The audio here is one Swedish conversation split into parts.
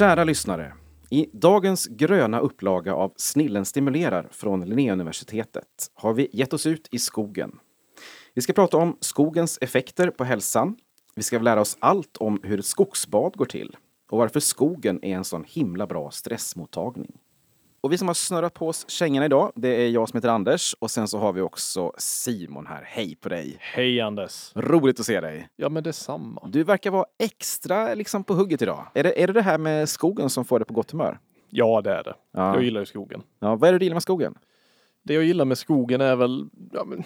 Kära lyssnare! I dagens gröna upplaga av Snillen stimulerar från Linnéuniversitetet har vi gett oss ut i skogen. Vi ska prata om skogens effekter på hälsan. Vi ska lära oss allt om hur ett skogsbad går till och varför skogen är en sån himla bra stressmottagning. Och vi som har snurrat på oss kängorna idag, det är jag som heter Anders och sen så har vi också Simon här. Hej på dig! Hej Anders! Roligt att se dig! Ja men detsamma. Du verkar vara extra liksom på hugget idag. Är det, är det det här med skogen som får dig på gott humör? Ja det är det. Ja. Jag gillar ju skogen. Ja, vad är det du gillar med skogen? Det jag gillar med skogen är väl ja, men,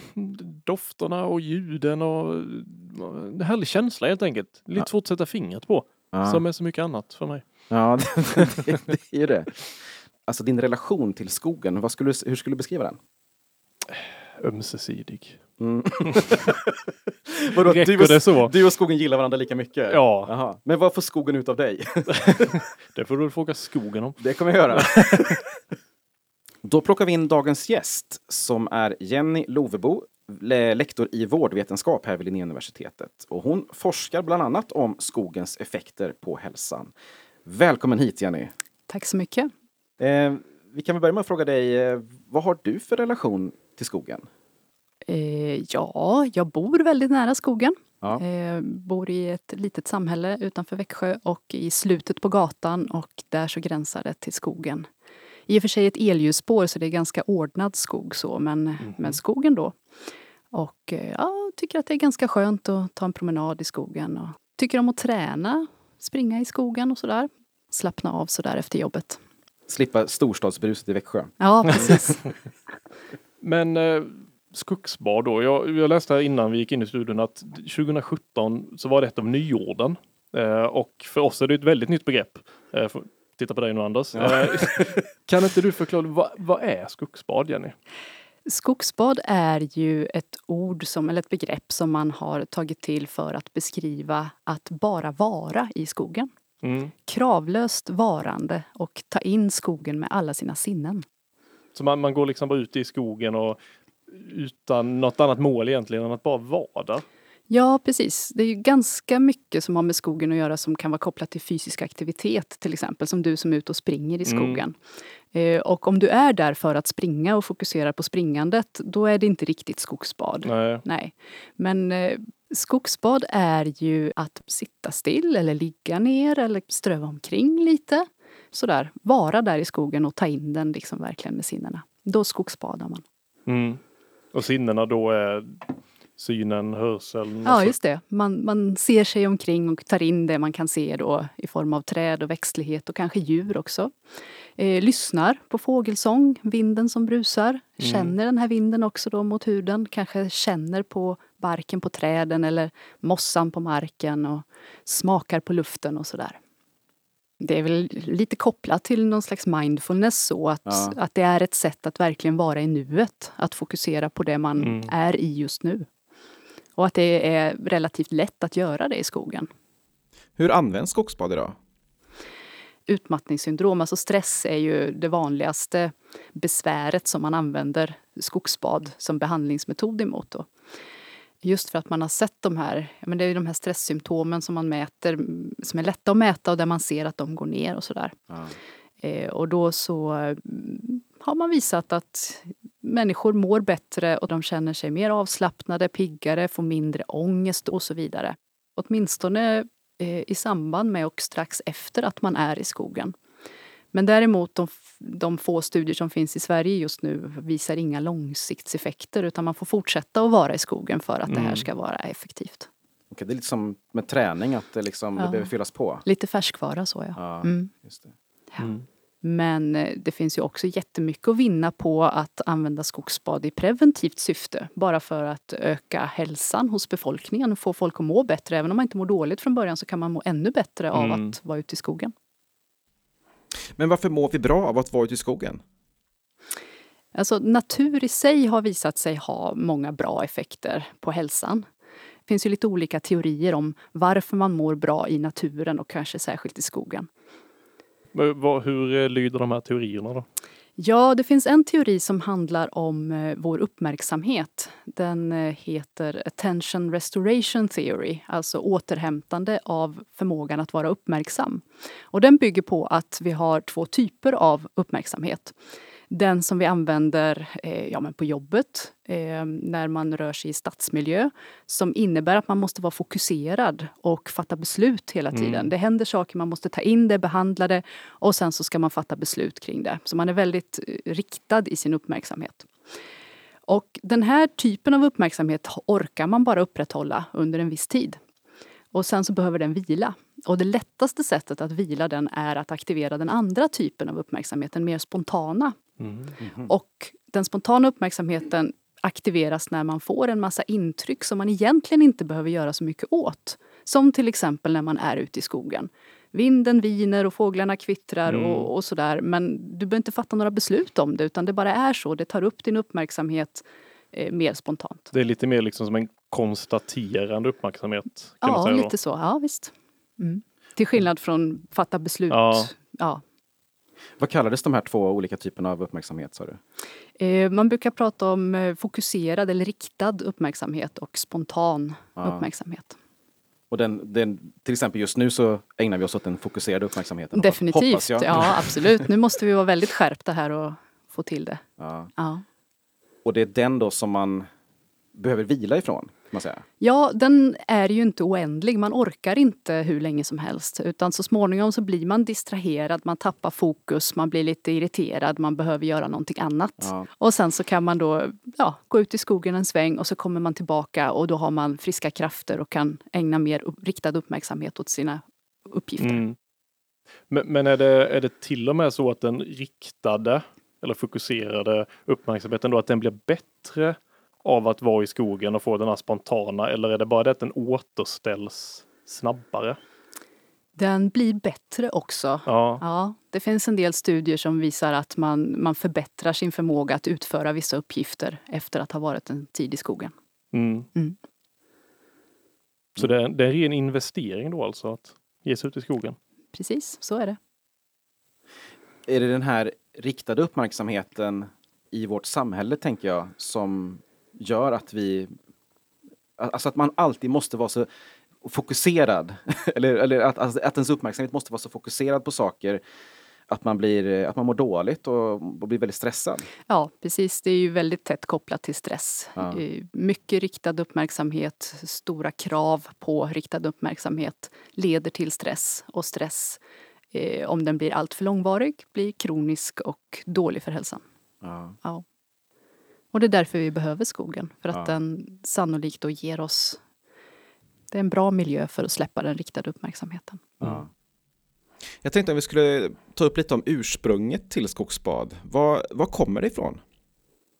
dofterna och ljuden och en härlig känsla helt enkelt. Lite Ja. svårt att sätta fingret på. Ja, Som är så mycket annat för mig. ja det, det, det är ju det. Alltså din relation till skogen, vad skulle, hur skulle du beskriva den? Ömsesidig. Mm. Vadå, Räcker du, och, det så? du och skogen gillar varandra lika mycket? Ja. Jaha. Men vad får skogen ut av dig? Det får du fråga skogen om. Det kommer jag göra. Då plockar vi in dagens gäst som är Jenny Lovebo, le- lektor i vårdvetenskap här vid Linnéuniversitetet. Och hon forskar bland annat om skogens effekter på hälsan. Välkommen hit Jenny! Tack så mycket. Eh, vi kan väl börja med att fråga dig, eh, vad har du för relation till skogen? Eh, ja, jag bor väldigt nära skogen. Ja. Eh, bor i ett litet samhälle utanför Växjö och i slutet på gatan och där så gränsar det till skogen. I och för sig ett elljusspår så det är ganska ordnad skog så men, men skogen då. Och eh, ja, tycker att det är ganska skönt att ta en promenad i skogen och tycker om att träna, springa i skogen och sådär. Slappna av sådär efter jobbet. Slippa storstadsbruset i Växjö. Ja, precis. Men eh, skogsbad då. Jag, jag läste här innan vi gick in i studion att 2017 så var det ett av nyorden. Eh, och för oss är det ett väldigt nytt begrepp. Eh, för, titta på dig nu Anders. Eh, kan inte du förklara, vad, vad är skogsbad Jenny? Skogsbad är ju ett ord, som, eller ett begrepp som man har tagit till för att beskriva att bara vara i skogen. Mm. Kravlöst varande och ta in skogen med alla sina sinnen. Så man, man går liksom bara ut i skogen och utan något annat mål egentligen än att bara vara där. Ja, precis. Det är ju ganska mycket som har med skogen att göra som kan vara kopplat till fysisk aktivitet, till exempel som du som är ute och springer i Mm. skogen. Eh, och om du är där för att springa och fokuserar på springandet, då är det inte riktigt skogsbad. Nej. Nej. Men eh, skogsbad är ju att sitta still eller ligga ner eller ströva omkring lite. Sådär, vara där i skogen och ta in den liksom verkligen med sinnena. Då skogsbadar man. Mm. Och sinnena då är synen, hörseln? Ja, just det. Man, man ser sig omkring och tar in det man kan se då i form av träd och växtlighet och kanske djur också. Eh, lyssnar på fågelsång, vinden som brusar. Känner den här vinden också då mot huden. Kanske känner på barken på träden eller mossan på marken och smakar på luften och sådär. Det är väl lite kopplat till någon slags mindfulness så att, Ja. att det är ett sätt att verkligen vara i nuet. Att fokusera på det man Mm. är i just nu. Och att det är relativt lätt att göra det i skogen. Hur används skogsbad idag? Utmattningssyndrom, alltså stress är ju det vanligaste besväret som man använder skogsbad som behandlingsmetod emot. Då. Just för att man har sett de här, men det är de här stresssymptomen som man mäter, som är lätta att mäta och där man ser att de går ner och sådär. Ja. Eh, och då så mm, har man visat att människor mår bättre och de känner sig mer avslappnade, piggare, får mindre ångest och så vidare. Åtminstone eh, i samband med och strax efter att man är i skogen. Men däremot de, de få studier som finns i Sverige just nu visar inga långsiktseffekter utan man får fortsätta att vara i skogen för att det här Mm. ska vara effektivt. Okej, det är lite som med träning, att det, liksom, det Ja. behöver fyllas på. Lite färskvara så ja. Ja, Mm. just det. Mm. Men eh, det finns ju också jättemycket att vinna på att använda skogsbad i preventivt syfte. Bara för att öka hälsan hos befolkningen och få folk att må bättre. Även om man inte mår dåligt från början så kan man må ännu bättre av Mm. att vara ute i skogen. Men varför mår vi bra av att vara ute i skogen? Alltså natur i sig har visat sig ha många bra effekter på hälsan. Det finns ju lite olika teorier om varför man mår bra i naturen och kanske särskilt i skogen. Vad, hur eh, lyder de här teorierna då? Ja, det finns en teori som handlar om eh, vår uppmärksamhet. Den eh, heter Attention Restoration Theory, alltså återhämtande av förmågan att vara uppmärksam. Och den bygger på att vi har två typer av uppmärksamhet. Den som vi använder eh, ja, men på jobbet, eh, när man rör sig i stadsmiljö som innebär att man måste vara fokuserad och fatta beslut hela tiden. Mm. Det händer saker, man måste ta in det, behandla det och sen så ska man fatta beslut kring det. Så man är väldigt eh, riktad i sin uppmärksamhet. Och den här typen av uppmärksamhet orkar man bara upprätthålla under en viss tid. Och sen så behöver den vila. Och det lättaste sättet att vila den är att aktivera den andra typen av uppmärksamhet, den mer spontana. Mm. Mm. Och den spontana uppmärksamheten aktiveras när man får en massa intryck som man egentligen inte behöver göra så mycket åt. Som till exempel när man är ute i skogen. Vinden viner och fåglarna kvittrar mm. och, och, sådär. Men du behöver inte fatta några beslut om det utan det bara är så. Det tar upp din uppmärksamhet eh, mer spontant. Det är lite mer liksom som en konstaterande uppmärksamhet? ja, lite så. Ja, visst. Mm. Till skillnad från fatta beslut. Ja. ja. Vad kallades de här två olika typerna av uppmärksamhet? Sa du? Eh, man brukar prata om eh, fokuserad eller riktad uppmärksamhet och spontan ja. uppmärksamhet. Och den, den, till exempel just nu så ägnar vi oss åt den fokuserade uppmärksamheten. Definitivt, ja absolut. Nu måste vi vara väldigt skärpta här och få till det. Ja. ja. Och det är den då som man behöver vila ifrån? Man säga. Ja, den är ju inte oändlig. Man orkar inte hur länge som helst. Utan så småningom så blir man distraherad, man tappar fokus, man blir lite irriterad, man behöver göra någonting annat. Ja. Och sen så kan man då ja, gå ut i skogen en sväng och så kommer man tillbaka och då har man friska krafter och kan ägna mer riktad uppmärksamhet åt sina uppgifter. Mm. Men, men, är, det, är det till och med så att den riktade eller fokuserade uppmärksamheten då att den blir bättre av att vara i skogen och få den här spontana eller är det bara det att den återställs snabbare? Den blir bättre också. Ja. ja. det finns en del studier som visar att man, man förbättrar sin förmåga att utföra vissa uppgifter efter att ha varit en tid i skogen. Mm. Mm. Så det är, det är en investering då alltså att ge sig ut i skogen? Precis, så är det. Är det den här riktade uppmärksamheten i vårt samhälle, tänker jag, som gör att vi... Alltså att man alltid måste vara så fokuserad, eller, eller att, alltså, att ens uppmärksamhet måste vara så fokuserad på saker att man, blir, att man mår dåligt och, och blir väldigt stressad. Ja, precis. Det är ju väldigt tätt kopplat till stress. Ja. Mycket riktad uppmärksamhet, stora krav på riktad uppmärksamhet leder till stress och stress, eh, om den blir alltför långvarig, blir kronisk och dålig för hälsan. Ja. ja. Och det är därför vi behöver skogen. För att ja. den sannolikt då ger oss... Det är en bra miljö för att släppa den riktade uppmärksamheten. Ja. Jag tänkte att vi skulle ta upp lite om ursprunget till skogsbad. Var, var kommer det ifrån?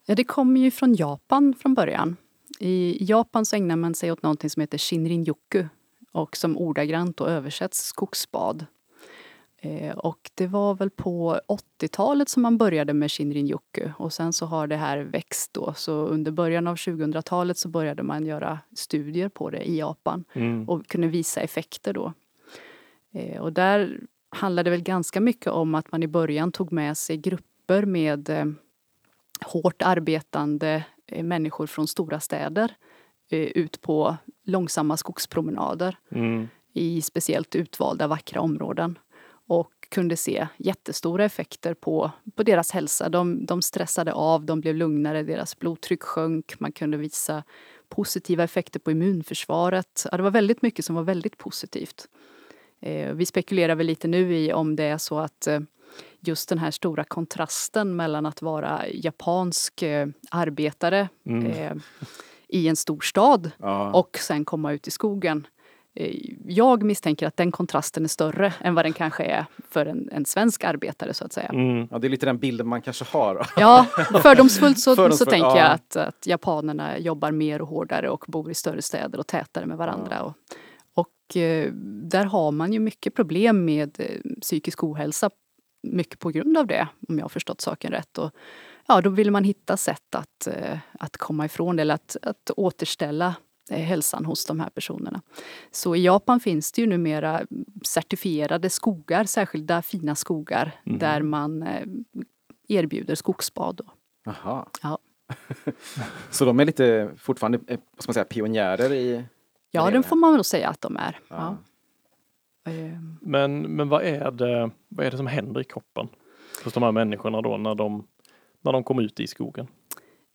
Ja, det kommer ju från Japan från början. I Japan så ägnar man sig åt någonting som heter Shinrin-yoku och som ordagrant då översätts skogsbad. Eh, och det var väl på 80-talet som man började med Shinrin-yoku och sen så har det här växt då. Så under början av 2000-talet så började man göra studier på det i Japan mm. och kunde visa effekter då. Eh, och där handlade det väl ganska mycket om att man i början tog med sig grupper med eh, hårt arbetande människor från stora städer ut på långsamma skogspromenader mm. i speciellt utvalda vackra områden och kunde se jättestora effekter på, på deras hälsa. De, de stressade av, de blev lugnare, deras blodtryck sjönk, man kunde visa positiva effekter på immunförsvaret. Ja, det var väldigt mycket som var väldigt positivt. Eh, vi spekulerar väl lite nu i om det är så att eh, just den här stora kontrasten mellan att vara japansk eh, arbetare mm. eh, i en stor stad ja. och sen komma ut i skogen jag misstänker att den kontrasten är större än vad den kanske är för en, en svensk arbetare så att säga. Mm. Ja, det är lite den bilden man kanske har. Ja, fördomsfullt så, fördomsfullt, så tänker ja. jag att, att japanerna jobbar mer och hårdare och bor i större städer och tätare med varandra. Ja. Och, och eh, där har man ju mycket problem med eh, psykisk ohälsa. Mycket på grund av det, om jag har förstått saken rätt. Och, ja, då vill man hitta sätt att, att komma ifrån det eller att, att återställa Eh, hälsan hos de här personerna. Så i Japan finns det ju numera certifierade skogar, särskilda fina skogar mm. där man eh, erbjuder skogsbad. Då. Jaha. Ja. Så de är lite fortfarande eh, vad ska man säga, pionjärer i... Ja, det får man väl säga att de är. Ja. Ja. Ehm, Men, men vad, är det, vad är det som händer i kroppen hos de här människorna då när de, när de kommer ut i skogen?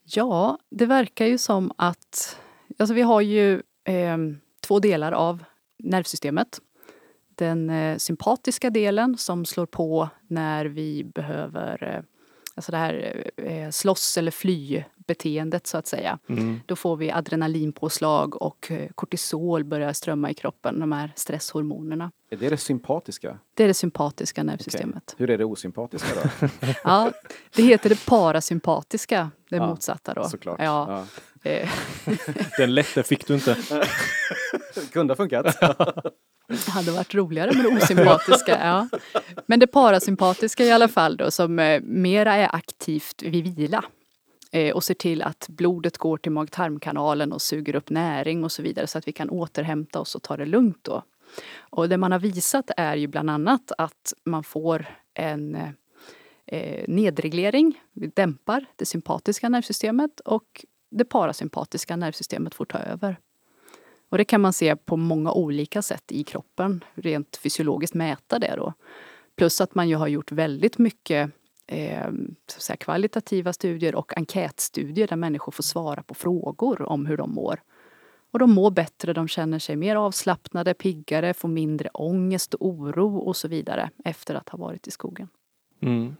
Ja, det verkar ju som att... Alltså vi har ju ehm, två delar av nervsystemet. Den eh, sympatiska delen som slår på när vi behöver eh, Alltså det här eh, slåss eller fly-beteendet så att säga. Mm. Då får vi adrenalinpåslag och eh, kortisol börjar strömma i kroppen, de här stresshormonerna. Är det det sympatiska? Det är det sympatiska nervsystemet. Hur är det osympatiska då? Ja, det heter det parasympatiska, det Ja, motsatta då. Såklart. Ja, Ja. Eh, Den lätte fick du inte. Kunde ha funkat. Det hade varit roligare med det osympatiska. Ja. Men det parasympatiska i alla fall då som eh, mera är aktivt vid vila. Eh, och ser till att blodet går till mag-tarmkanalen och suger upp näring och så vidare så att vi kan återhämta oss och ta det lugnt då. Och det man har visat är ju bland annat att man får en eh, nedreglering, vi dämpar det sympatiska nervsystemet och det parasympatiska nervsystemet får ta över. Och det kan man se på många olika sätt i kroppen, rent fysiologiskt mäta det då. Plus att man ju har gjort väldigt mycket eh, så att säga, kvalitativa studier och enkätstudier där människor får svara på frågor om hur de mår. Och de mår bättre, de känner sig mer avslappnade, piggare, får mindre ångest och oro och så vidare efter att ha varit i skogen. Mm.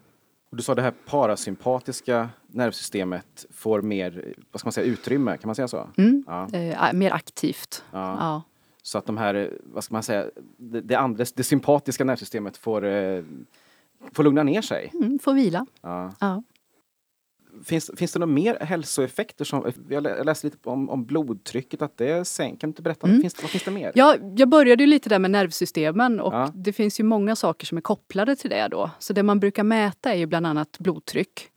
Och Du sa det här parasympatiska nervsystemet får mer, vad ska man säga, utrymme, kan man säga så? Mm. Ja. Eh, mer aktivt. Ja. Ja. Så att de här, vad ska man säga, det, det, andra, det sympatiska nervsystemet får, eh, får lugna ner sig. Mm, får vila. Ja. Ja. Finns, finns det några mer hälsoeffekter? Som, jag lä- jag läste lite om, om blodtrycket, att det sänker. Kan du inte berätta? Mm. Finns, vad finns det mer? Ja, jag började ju lite där med nervsystemen och Ja. det finns ju många saker som är kopplade till det då. Så det man brukar mäta är ju bland annat blodtryck.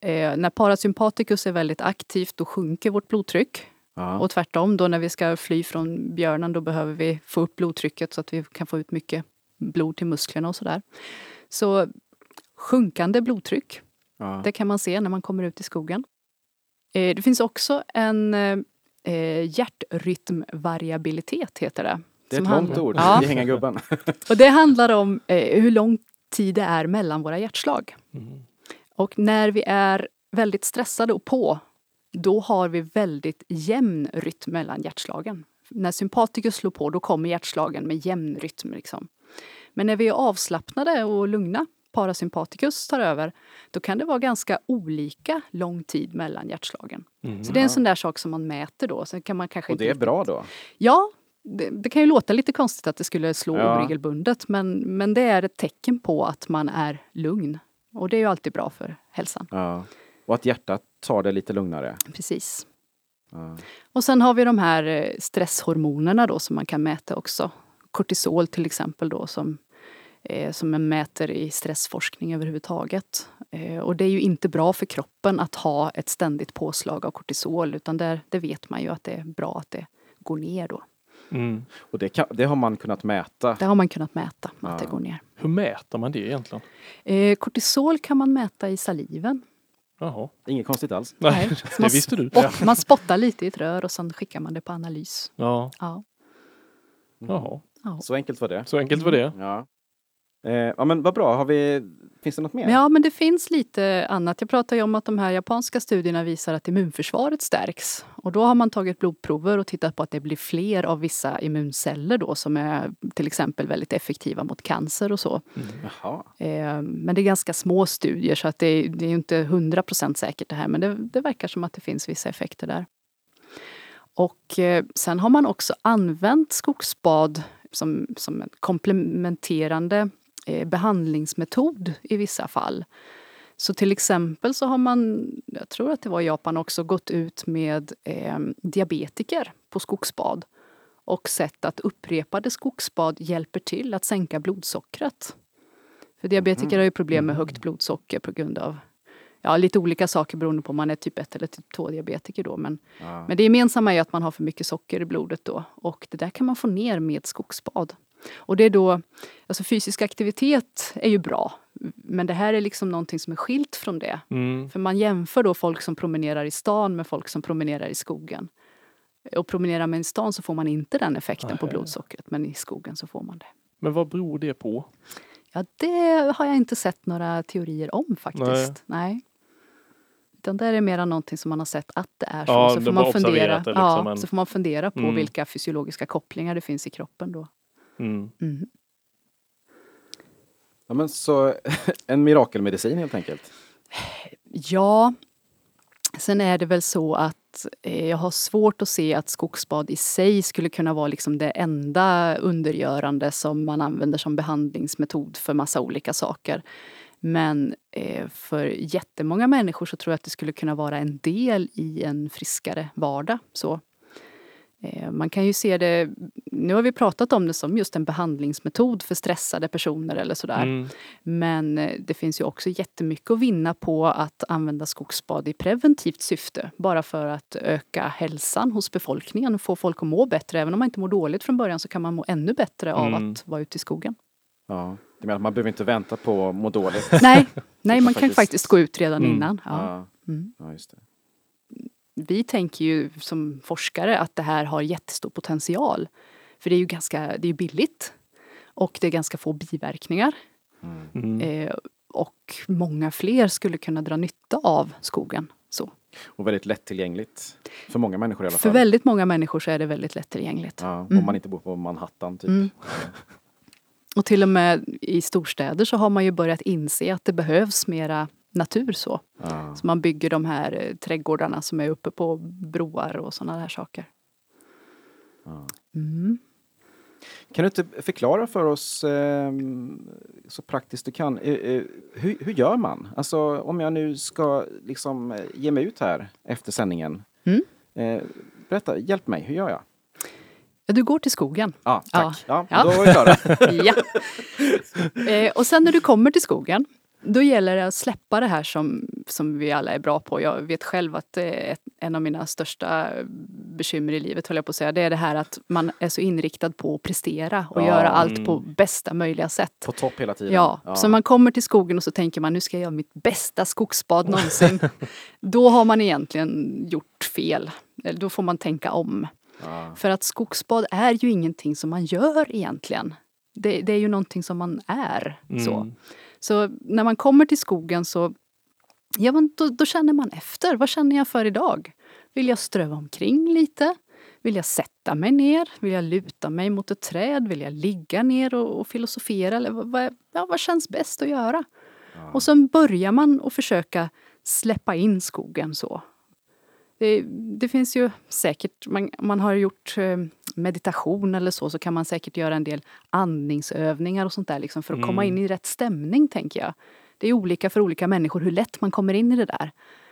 Eh, när parasympatikus är väldigt aktivt då sjunker vårt blodtryck. Ja. Och tvärtom, då när vi ska fly från björnen då behöver vi få upp blodtrycket så att vi kan få ut mycket blod till musklerna och sådär. Så sjunkande blodtryck, ja. det kan man se när man kommer ut i skogen. Eh, det finns också en eh, hjärtrytmvariabilitet, heter det. det är ett långt ord. Ja. Det hänger gubben. Och det handlar om eh, hur lång tid det är mellan våra hjärtslag. Mm. Och när vi är väldigt stressade och på, då har vi väldigt jämn rytm mellan hjärtslagen. När sympatikus slår på, då kommer hjärtslagen med jämn rytm. Liksom. Men när vi är avslappnade och lugna, parasympatikus tar över, då kan det vara ganska olika lång tid mellan hjärtslagen. Mm. Så det är en sån där sak som man mäter då. Sen kan man kanske Och inte det är riktigt- bra då? Ja, det, det kan ju låta lite konstigt att det skulle slå Ja. oregelbundet men, men det är ett tecken på att man är lugn. Och det är ju alltid bra för hälsan. Ja. Och att hjärtat tar det lite lugnare? Precis. Ja. Och sen har vi de här eh, stresshormonerna då som man kan mäta också. Kortisol till exempel då som, som man mäter i stressforskning överhuvudtaget. Eh, och det är ju inte bra för kroppen att ha ett ständigt påslag av kortisol utan där, det vet man ju att det är bra att det går ner då. Mm. Och det, kan, det har man kunnat mäta? Det har man kunnat mäta, att Ja. det går ner. Hur mäter man det egentligen? Eh, kortisol kan man mäta i saliven. Jaha. Inget konstigt alls? Nej, det man visste du. spott- Man spottar lite i ett rör och sen skickar man det på analys. Ja, Ja. jaha. Ja. Så enkelt var det. Så enkelt var det. Ja. Eh, ja men vad bra, har vi, finns det något mer? ja, men det finns lite annat. Jag pratar ju om att de här japanska studierna visar att immunförsvaret stärks. Och då har man tagit blodprover och tittat på att det blir fler av vissa immunceller då som är till exempel väldigt effektiva mot cancer och så. Jaha. Eh, Men det är ganska små studier så att det är, det är inte 100% säkert det här men det, det verkar som att det finns vissa effekter där. Och eh, sen har man också använt skogsbad som, som en komplementerande behandlingsmetod i vissa fall. Så till exempel så har man, jag tror att det var i Japan också, gått ut med eh, diabetiker på skogsbad och sett att upprepade skogsbad hjälper till att sänka blodsockret. För diabetiker har ju problem med högt blodsocker på grund av ja, lite olika saker beroende på om man är typ 1 eller typ 2 diabetiker då. Men, Ja. men det gemensamma är att man har för mycket socker i blodet då och det där kan man få ner med skogsbad. Och det är då, alltså fysisk aktivitet är ju bra. Men det här är liksom någonting som är skilt från det. Mm. För man jämför då folk som promenerar i stan med folk som promenerar i skogen. Och promenerar man i stan så får man inte den effekten på Nej. blodsockret, men i skogen så får man det. Men vad beror det på? Ja, det har jag inte sett några teorier om faktiskt. Nej. Utan det är mer någonting som man har sett att det är så. Ja, så, får man fundera, liksom, ja, men- så får man fundera på Mm. vilka fysiologiska kopplingar det finns i kroppen då. Mm. Mm. Ja, men så en mirakelmedicin helt enkelt. Ja, sen är det väl så att eh, jag har svårt att se att skogsbad i sig skulle kunna vara liksom det enda undergörande som man använder som behandlingsmetod för massa olika saker. Men eh, för jättemånga människor så tror jag att det skulle kunna vara en del i en friskare vardag. Så. Eh, man kan ju se det, nu har vi pratat om det som just en behandlingsmetod för stressade personer eller sådär. Mm. Men eh, det finns ju också jättemycket att vinna på att använda skogsbad i preventivt syfte. Bara för att öka hälsan hos befolkningen och få folk att må bättre. Även om man inte mår dåligt från början så kan man må ännu bättre av Mm. att vara ute i skogen. Ja. Du menar att man behöver inte vänta på att må dåligt? Nej, nej kan man kan faktiskt- faktiskt gå ut redan Mm. innan. Ja. Ja. Mm. ja, just det. Vi tänker ju som forskare att det här har jättestor potential. För det är ju ganska det är billigt. Och det är ganska få biverkningar. Mm. Eh, och många fler skulle kunna dra nytta av skogen. Så. Och väldigt lättillgängligt. För många människor i alla För fall. väldigt många människor så är det väldigt lättillgängligt. Ja, om Mm. man inte bor på Manhattan typ. Mm. Och till och med i storstäder så har man ju börjat inse att det behövs mera natur så. Ja. Så man bygger de här eh, trädgårdarna som är uppe på broar och sådana där saker. Ja. Mm. Kan du inte förklara för oss eh, så praktiskt du kan. Eh, eh, hur, hur gör man? Alltså om jag nu ska liksom eh, ge mig ut här efter sändningen. Mm. Eh, berätta, hjälp mig, hur gör jag? Ja, du går till skogen. Ja, tack. Ja. Ja. Då var vi klara. ja. och sen när du kommer till skogen då gäller det att släppa det här som, som vi alla är bra på. Jag vet själv att ett, en av mina största bekymmer i livet, höll jag på att säga. Det är det här att man är så inriktad på att prestera och Ja, göra allt mm. på bästa möjliga sätt. På topp hela tiden. Ja, så man kommer till skogen och så tänker man nu ska jag göra mitt bästa skogsbad någonsin. Då har man egentligen gjort fel. Då får man tänka om. Ja. För att skogsbad är ju ingenting som man gör egentligen. Det, det är ju någonting som man är. Mm. så när man kommer till skogen så ja, men då, då känner man efter. Vad känner jag för idag? Vill jag ströva omkring lite? Vill jag sätta mig ner? Vill jag luta mig mot ett träd? Vill jag ligga ner och, och filosofera? Eller vad, ja, vad känns bäst att göra? Och sen börjar man att försöka släppa in skogen så. Det, det finns ju säkert, man, man har gjort eh, meditation eller så, så kan man säkert göra en del andningsövningar och sånt där liksom för att komma in i rätt stämning, tänker jag. Det är olika för olika människor hur lätt man kommer in i det där.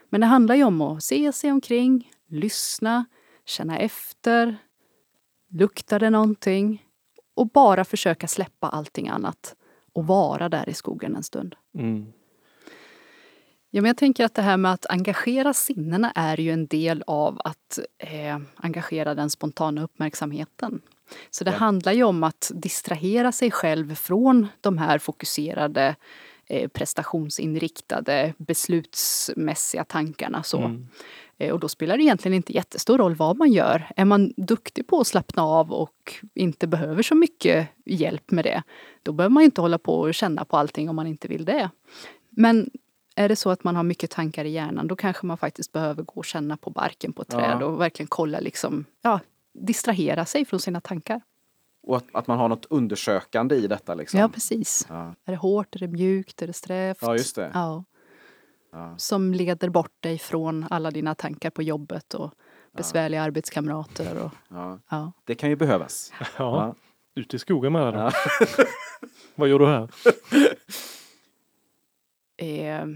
Men det handlar ju om att se sig omkring, lyssna, känna efter, luktar det någonting? Och bara försöka släppa allting annat och vara där i skogen en stund. Mm. Ja, men jag tänker att det här med att engagera sinnena är ju en del av att eh, engagera den spontana uppmärksamheten. Så det Ja. handlar ju om att distrahera sig själv från de här fokuserade eh, prestationsinriktade, beslutsmässiga tankarna. Så. Mm. Eh, Och då spelar det egentligen inte jättestor roll vad man gör. Är man duktig på att slappna av och inte behöver så mycket hjälp med det, då behöver man ju inte hålla på och känna på allting om man inte vill det. Men är det så att man har mycket tankar i hjärnan, då kanske man faktiskt behöver gå och känna på barken på ett Ja. träd och verkligen kolla, liksom, ja, distrahera sig från sina tankar. Och att, att man har något undersökande i detta liksom. Ja, precis. Ja. Är det hårt, är det mjukt, är det strävt? Ja, just det. Ja. Ja. Som leder bort dig från alla dina tankar på jobbet och besvärliga arbetskamrater. Och, Ja. ja. Det kan ju behövas. Ja, Ja. ut i skogen med den. Ja. Vad gör du här? Eh,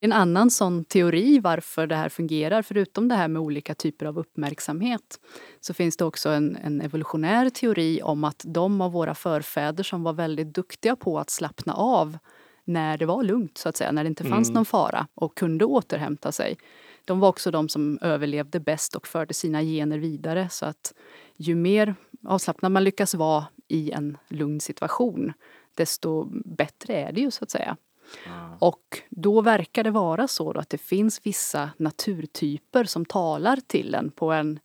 en annan sån teori varför det här fungerar, förutom det här med olika typer av uppmärksamhet, så finns det också en, en evolutionär teori om att de av våra förfäder som var väldigt duktiga på att slappna av när det var lugnt, så att säga, när det inte fanns Mm. någon fara och kunde återhämta sig. De var också de som överlevde bäst och förde sina gener vidare. Så att ju mer avslappnad man lyckas vara i en lugn situation, desto bättre är det ju, så att säga. Och då verkar det vara så att det finns vissa naturtyper som talar till en på en,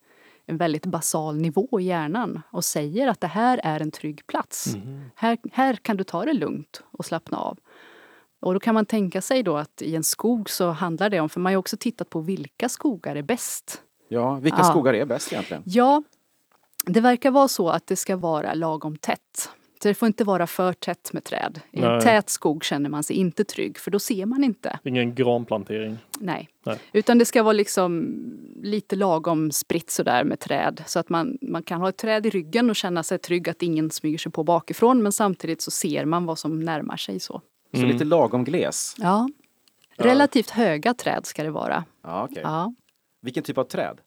en väldigt basal nivå i hjärnan och säger att det här är en trygg plats. Här, här kan du ta det lugnt och slappna av. Och då kan man tänka sig då att i en skog så handlar det om, för man har också tittat på vilka skogar är bäst. Ja, vilka Ja. skogar är bäst egentligen? Ja, det verkar vara så att det ska vara lagom tätt. Så det får inte vara för tätt med träd. I en Nej. tät skog känner man sig inte trygg för då ser man inte. Ingen granplantering. Nej. Nej. Utan det ska vara liksom lite lagom spritt sådär med träd. Så att man, man kan ha ett träd i ryggen och känna sig trygg att ingen smyger sig på bakifrån. Men samtidigt så ser man vad som närmar sig så. Så lite lagom gles? Ja. Relativt höga träd ska det vara. Ja, okej. Ja. Vilken typ av träd?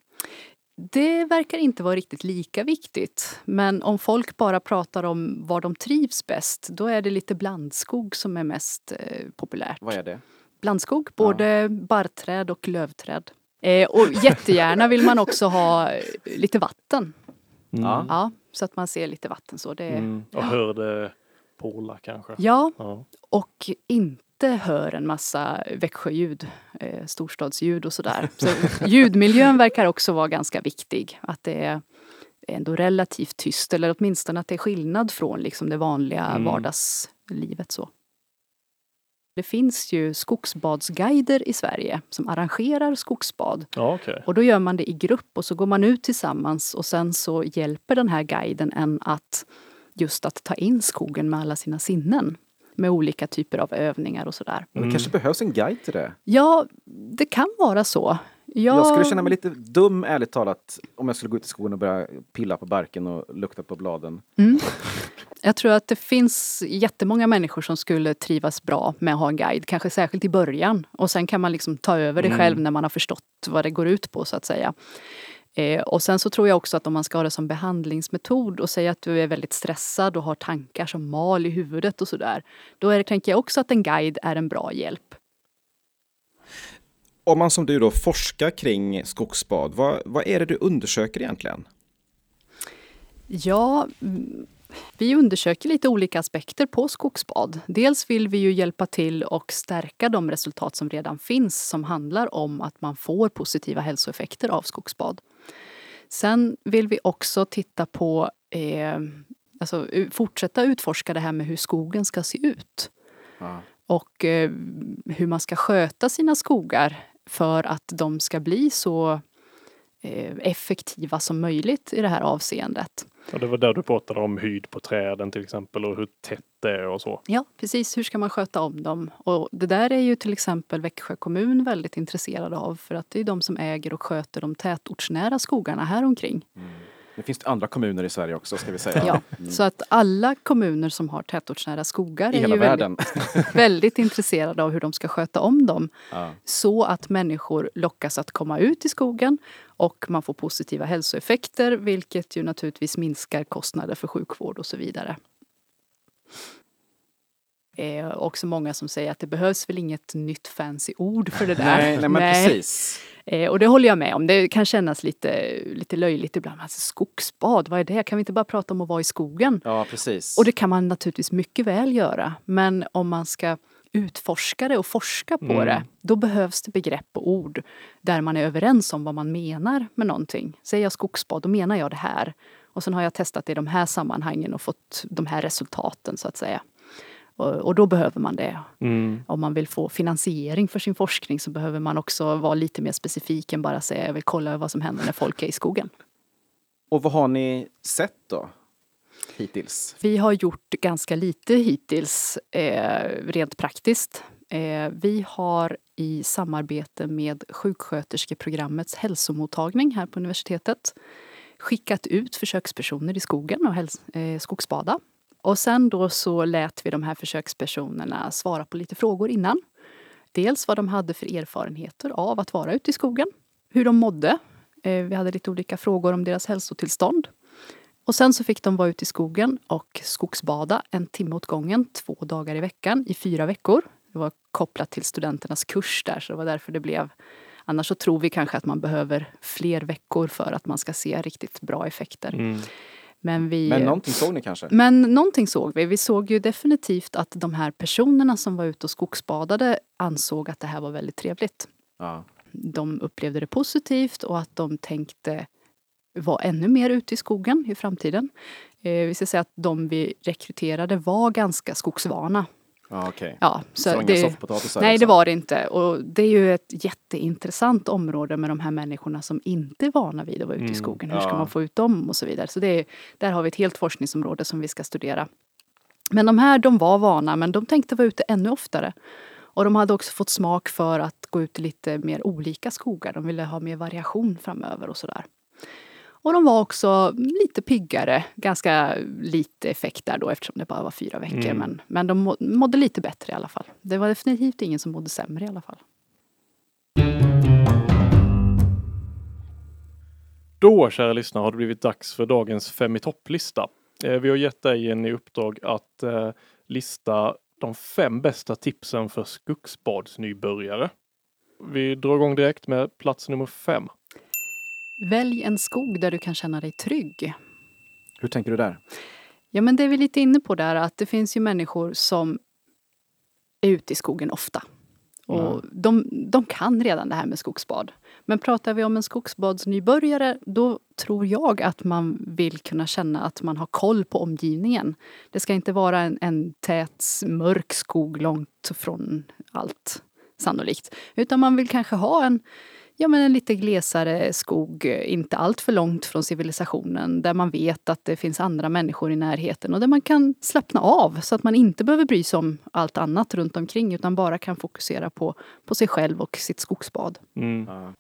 Det verkar inte vara riktigt lika viktigt. Men om folk bara pratar om var de trivs bäst, då är det lite blandskog som är mest eh, populärt. Vad är det? Blandskog, både barrträd och lövträd. Eh, och jättegärna vill man också ha eh, lite vatten. Ja. Ja, så att man ser lite vatten så. Det, Mm. Och hörde pålar kanske. Ja, Ja. och inte hör en massa Växjöljud, eh, storstadsljud och sådär. Så ljudmiljön verkar också vara ganska viktig. Att det är ändå relativt tyst eller åtminstone att det är skillnad från liksom det vanliga Mm. vardagslivet. så. Det finns ju skogsbadsguider i Sverige som arrangerar skogsbad. Ja, okej. Och då gör man det i grupp och så går man ut tillsammans och sen så hjälper den här guiden en att just att ta in skogen med alla sina sinnen. Med olika typer av övningar och sådär. Men det kanske behövs en guide till det? Ja, det kan vara så. Jag, Jag skulle känna mig lite dum ärligt talat om jag skulle gå ut i skogen och börja pilla på barken och lukta på bladen. jag tror att det finns jättemånga människor som skulle trivas bra med att ha en guide. Kanske särskilt i början. Och sen kan man liksom ta över det själv när man har förstått vad det går ut på så att säga. Eh, och sen så tror jag också att om man ska ha det som behandlingsmetod och säga att du är väldigt stressad och har tankar som mal i huvudet och sådär. Då är det, tänker jag också att en guide är en bra hjälp. Om man som du då forskar kring skogsbad, vad, vad är det du undersöker egentligen? Ja, vi undersöker lite olika aspekter på skogsbad. Dels vill vi ju hjälpa till och stärka de resultat som redan finns som handlar om att man får positiva hälsoeffekter av skogsbad. Sen vill vi också titta på, eh, alltså fortsätta utforska det här med hur skogen ska se ut. Ja. Och eh, hur man ska sköta sina skogar för att de ska bli så eh, effektiva som möjligt i det här avseendet. Och det var där du pratade om höjd på träden till exempel och hur tätt det är och så. Ja, precis. Hur ska man sköta om dem? Och det där är ju till exempel Växjö kommun väldigt intresserade av för att det är de som äger och sköter de tätortsnära skogarna här omkring. Det finns andra kommuner i Sverige också ska vi säga. Ja, så att alla kommuner som har tätortsnära skogar I är ju väldigt, väldigt intresserade av hur de ska sköta om dem. Ja. Så att människor lockas att komma ut i skogen och man får positiva hälsoeffekter vilket ju naturligtvis minskar kostnader för sjukvård och så vidare. Eh, också många som säger att det behövs väl inget nytt fancy ord för det där. Nej, nej, men precis. Eh, och det håller jag med om. Det kan kännas lite, lite löjligt ibland. Alltså, skogsbad, vad är det? Kan vi inte bara prata om att vara i skogen? Ja, precis. Och det kan man naturligtvis mycket väl göra. Men om man ska utforska det och forska på Mm. det, då behövs det begrepp och ord där man är överens om vad man menar med någonting. Säger jag skogsbad, då menar jag det här. Och sen har jag testat det i de här sammanhangen och fått de här resultaten så att säga. Och, och då behöver man det. Mm. Om man vill få finansiering för sin forskning så behöver man också vara lite mer specifik än bara säga jag vill kolla vad som händer när folk är i skogen. Och vad har ni sett då? Hittills? Vi har gjort ganska lite hittills eh, rent praktiskt. Eh, vi har i samarbete med sjuksköterskeprogrammets hälsomottagning här på universitetet skickat ut försökspersoner i skogen och häls- eh, skogsbada. Och sen då så lät vi de här försökspersonerna svara på lite frågor innan. Dels vad de hade för erfarenheter av att vara ute i skogen, hur de mådde. Eh, vi hade lite olika frågor om deras hälsotillstånd. Och sen så fick de vara ute i skogen och skogsbada en timme åt gången, två dagar i veckan i fyra veckor. Det var kopplat till studenternas kurs där, så det var därför det blev... Annars så tror vi kanske att man behöver fler veckor för att man ska se riktigt bra effekter. Mm. Men, vi, Men någonting såg ni kanske? men någonting såg vi. Vi såg ju definitivt att de här personerna som var ute och skogsbadade ansåg att det här var väldigt trevligt. Ja. De upplevde det positivt och att de tänkte vara ännu mer ute i skogen i framtiden. Eh, vi ska säga att de vi rekryterade var ganska skogsvana. Ja, okej. Ja, Så, så inga det, soffpotatisar? nej, det liksom. var det inte. Och det är ju ett jätteintressant område med de här människorna som inte är vana vid att vara ute Mm, i skogen. Hur ska ja. man få ut dem och så vidare. Så det är, där har vi ett helt forskningsområde som vi ska studera. Men de här, de var vana, men de tänkte vara ute ännu oftare. Och de hade också fått smak för att gå ut i lite mer olika skogar. De ville ha mer variation framöver och sådär. Och de var också lite piggare, ganska lite effekt där då eftersom det bara var fyra veckor. Mm. Men, men de må- mådde lite bättre i alla fall. Det var definitivt ingen som mådde sämre i alla fall. Då, kära lyssnare, har det blivit dags för dagens Fem i topp-lista. Eh, Vi har gett dig en i uppdrag att eh, lista de fem bästa tipsen för skogsbadsnybörjare. Vi drar igång direkt med plats nummer fem. Välj en skog där du kan känna dig trygg. Hur tänker du där? Ja, men det är vi lite inne på där, att det finns ju människor som är ute i skogen ofta. Och de, de kan redan det här med skogsbad. Men pratar vi om en skogsbadsnybörjare, då tror jag att man vill kunna känna att man har koll på omgivningen. Det ska inte vara en, en tät, mörk skog långt från allt, sannolikt. Utan man vill kanske ha en, ja, men en lite glesare skog, inte allt för långt från civilisationen, där man vet att det finns andra människor i närheten och där man kan slappna av så att man inte behöver bry sig om allt annat runt omkring utan bara kan fokusera på, på sig själv och sitt skogsbad. Mm. Ja.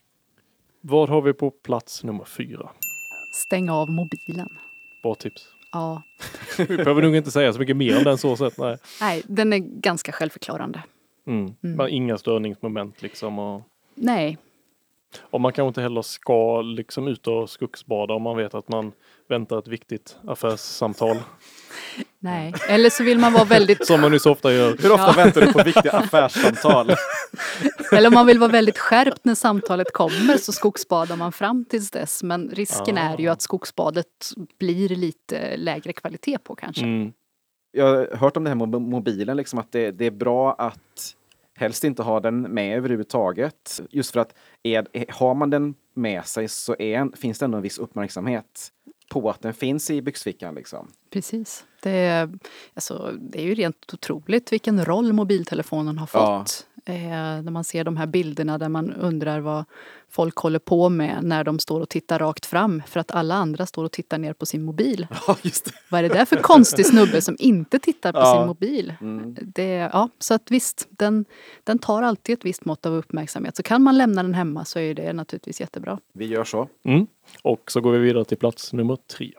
Vad har vi på plats nummer fyra? Stäng av mobilen. Bra tips. Ja, Vi behöver nog inte säga så mycket mer om den så sett. Nej. nej, den är ganska självförklarande. Mm. Mm. Inga störningsmoment liksom. Och, Nej, och man kanske inte heller ska liksom ut och skogsbada om man vet att man väntar ett viktigt affärssamtal. nej. Eller så vill man vara väldigt Som man ju så ofta gör. Hur ofta Ja. väntar du på viktiga affärssamtal? Eller om man vill vara väldigt skärpt när samtalet kommer så skogsbadar man fram tills dess. Men risken är ju Ah. att skogsbadet blir lite lägre kvalitet på kanske. Mm. Jag har hört om det här med mo- mobilen, liksom att det, det är bra att helst inte ha den med överhuvudtaget. Just för att är, har man den med sig så är, finns det ändå en viss uppmärksamhet på att den finns i byxfickan. Liksom. Precis. Det är, alltså, det är ju rent otroligt vilken roll mobiltelefonen har fått. Eh, när man ser de här bilderna där man undrar vad folk håller på med när de står och tittar rakt fram för att alla andra står och tittar ner på sin mobil. Ja, just det. Vad är det där för konstig snubbe som inte tittar på Ja. sin mobil? Mm. Det, ja, så att visst, den, den tar alltid ett visst mått av uppmärksamhet. Så kan man lämna den hemma så är det naturligtvis jättebra. Vi gör så. Mm. Och så går vi vidare till plats nummer tre.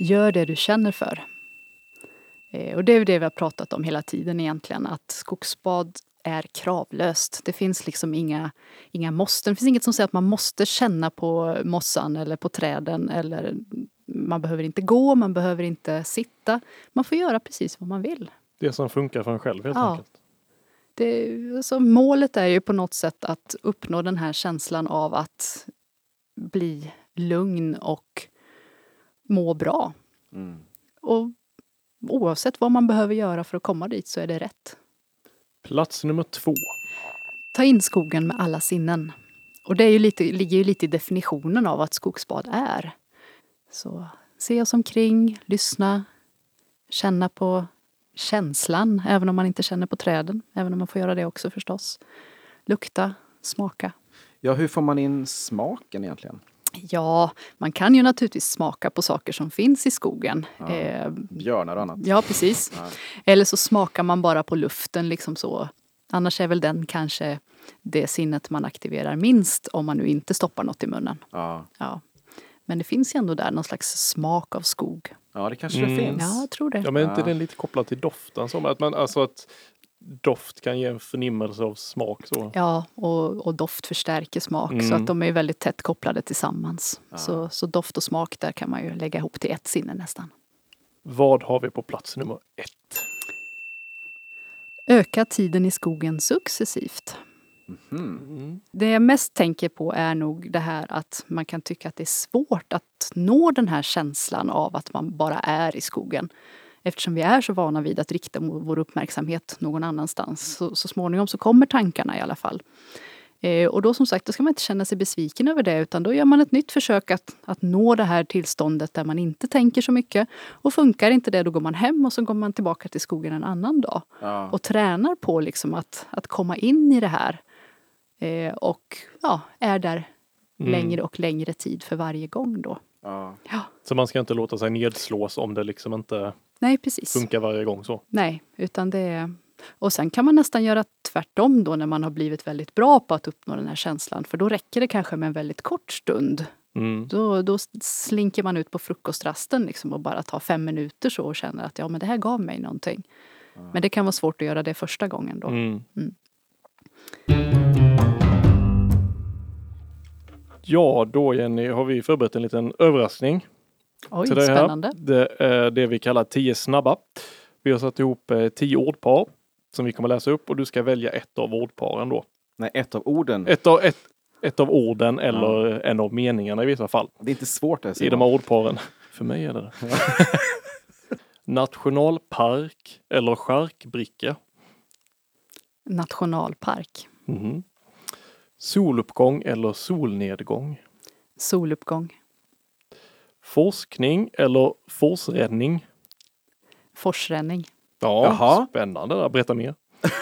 Gör det du känner för. Eh, Och det är det vi har pratat om hela tiden egentligen, att skogsbad är kravlöst. Det finns liksom inga, inga måsten. Det finns inget som säger att man måste känna på mossan eller på träden. Eller man behöver inte gå, man behöver inte sitta. Man får göra precis vad man vill. Det som funkar för en själv helt Ja. enkelt. Det, alltså, målet är ju på något sätt att uppnå den här känslan av att bli lugn och må bra. Mm. Och oavsett vad man behöver göra för att komma dit så är det rätt. Plats nummer två. Ta in skogen med alla sinnen. Och det är ju lite, ligger ju lite i definitionen av vad ett skogsbad är. Så se oss omkring, lyssna, känna på känslan, även om man inte känner på träden. Även om man får göra det också förstås. Lukta, smaka. Ja, hur får man in smaken egentligen? Ja, man kan ju naturligtvis smaka på saker som finns i skogen. Ja. Eh, Björnar och annat? ja, precis. Ja. Eller så smakar man bara på luften liksom så. Annars är väl den kanske det sinnet man aktiverar minst om man nu inte stoppar något i munnen. Ja. Ja. Men det finns ju ändå där någon slags smak av skog. ja, det kanske Mm. det finns. Ja, jag tror det. Ja, men är inte Ja. den lite kopplad till doften? Som att man, alltså att doft kan ge en förnimmelse av smak. Så. Ja, och, och doft förstärker smak. Så Mm. att de är väldigt tätt kopplade tillsammans. Så, så doft och smak, där kan man ju lägga ihop till ett sinne nästan. Vad har vi på plats nummer ett? Öka tiden i skogen successivt. Mm. Det jag mest tänker på är nog det här att man kan tycka att det är svårt att nå den här känslan av att man bara är i skogen. Eftersom vi är så vana vid att rikta vår uppmärksamhet någon annanstans. Så, så småningom så kommer tankarna i alla fall. Eh, och då som sagt, då ska man inte känna sig besviken över det utan då gör man ett nytt försök att, att nå det här tillståndet där man inte tänker så mycket. Och funkar inte det, då går man hem och så går man tillbaka till skogen en annan dag. Ja. Och tränar på liksom att, att komma in i det här. Eh, och ja, är där Mm. längre och längre tid för varje gång då. Ja. Ja, Så man ska inte låta sig nedslås om det liksom inte nej precis. funkar varje gång så. Nej, utan det är... Och sen kan man nästan göra tvärtom då när man har blivit väldigt bra på att uppnå den här känslan. För då räcker det kanske med en väldigt kort stund. Mm. Då, då slinker man ut på frukostrasten liksom och bara tar fem minuter så och känner att ja men det här gav mig någonting. Men det kan vara svårt att göra det första gången då. Mm. Mm. Ja, då Jenny har vi förberett en liten överraskning. Oj, till dig här. spännande. Det är det vi kallar 10 snabba. Vi har satt ihop eh, 10 ordpar som vi kommer läsa upp och du ska välja ett av ordparen då. Nej, ett av orden. Ett av, ett, ett av orden eller en av meningarna i vissa fall. Det är inte svårt det. I de här ordparen. För mig är det det. Nationalpark eller charkbricka. Nationalpark. Mhm. Soluppgång eller solnedgång. Soluppgång. Forskning eller forsränning. Forsränning. Ja, Jaha. spännande. där. Berätta mer.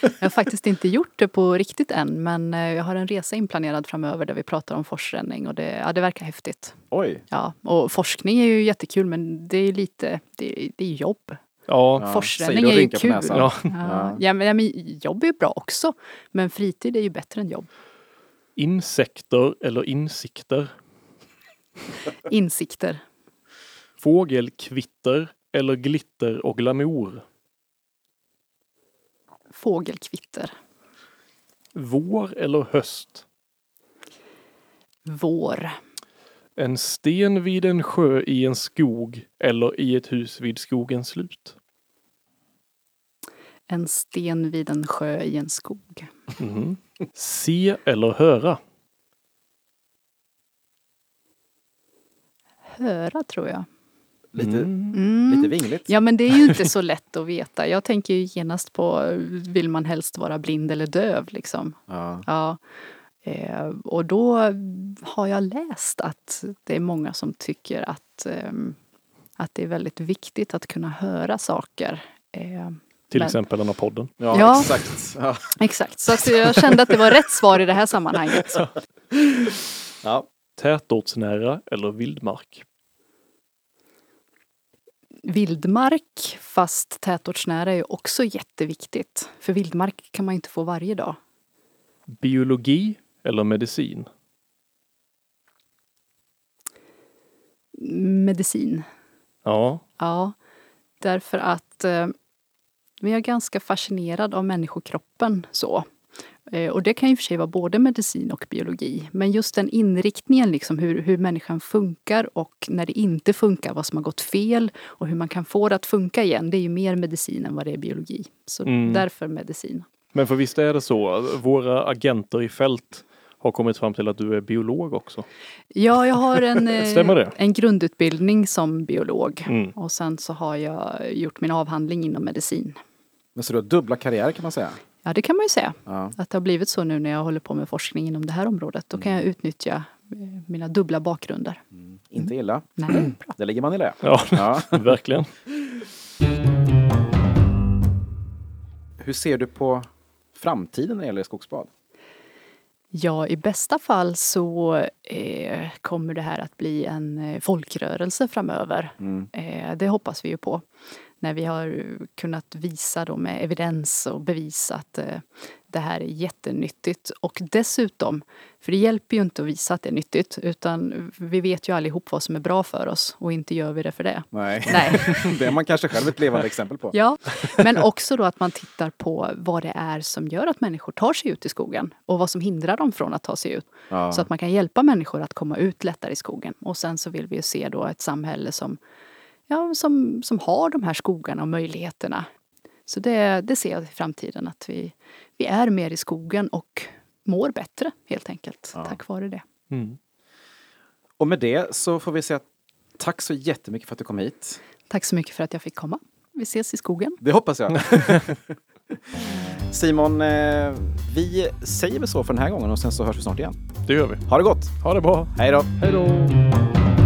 Jag har faktiskt inte gjort det på riktigt än men eh, jag har en resa inplanerad framöver där vi pratar om forsränning och det, ja, det verkar häftigt. Oj. Ja, och forskning är ju jättekul men det är lite, det, det är jobb. Ja, Forsränning är ju kul. ja. Ja, ja, men, ja, men jobb är ju bra också. Men fritid är ju bättre än jobb. Insekter eller insikter. Insikter. Fågelkvitter eller glitter och glamour. Fågelkvitter. Vår eller höst. Vår. En sten vid en sjö i en skog eller i ett hus vid skogens slut. En sten vid en sjö i en skog. Mhm. Se eller höra. Höra tror jag. Lite, Mm. Lite vingligt. Ja men det är ju inte så lätt att veta. Jag tänker ju genast på vill man helst vara blind eller döv liksom. Ja. Ja. Eh, och då har jag läst att det är många som tycker att, ehm, att det är väldigt viktigt att kunna höra saker. Eh, Till Men- exempel den här podden. Ja, Ja. exakt. Ja. exakt, så att jag kände att det var rätt svar i det här sammanhanget. Ja. Tätortsnära eller vildmark. Vildmark fast tätortsnära är också jätteviktigt. För vildmark kan man inte få varje dag. Biologi eller medicin. Medicin. Ja, Ja, därför att eh, vi är ganska fascinerad av människokroppen så. Eh, och det kan ju för sig vara både medicin och biologi. Men just den inriktningen, liksom hur, hur människan funkar och när det inte funkar, vad som har gått fel och hur man kan få det att funka igen. Det är ju mer medicin än vad det är biologi. Så Mm. därför medicin. men för visst är det så. Våra agenter i fält har kommit fram till att du är biolog också. Ja, jag har en, eh, en grundutbildning som biolog. Mm. Och sen så har jag gjort min avhandling inom medicin. Men så du har dubbla karriärer kan man säga. Ja, det kan man ju säga. Ja. Att det har blivit så nu när jag håller på med forskning inom det här området. Då kan jag utnyttja eh, mina dubbla bakgrunder. Inte illa. Nej, bra. Där ligger man i det. Ja, Ja. verkligen. Hur ser du på framtiden när det gäller skogsbad? Ja, i bästa fall så eh, kommer det här att bli en eh, folkrörelse framöver. Mm. Eh, det hoppas vi ju på. När vi har kunnat visa då med evidens och bevisa att eh, det här är jättenyttigt. Och dessutom, för det hjälper ju inte att visa att det är nyttigt utan vi vet ju allihop vad som är bra för oss och inte gör vi det för det. Nej. Nej. det är man kanske själv ett levande exempel på. Ja, men också då att man tittar på vad det är som gör att människor tar sig ut i skogen och vad som hindrar dem från att ta sig ut. Ja. Så att man kan hjälpa människor att komma ut lättare i skogen. Och sen så vill vi ju se då ett samhälle som, ja, som, som har de här skogarna och möjligheterna. Så det, det ser jag i framtiden att vi, vi är mer i skogen och mår bättre helt enkelt Ja. tack vare det. Mm. Och med det så får vi säga tack så jättemycket för att du kom hit. Tack så mycket för att jag fick komma. Vi ses i skogen. Det hoppas jag. Simon, eh, vi säger väl så för den här gången och sen så hörs vi snart igen. Det gör vi. Ha det gott! Ha det bra. Hej då! Hej då!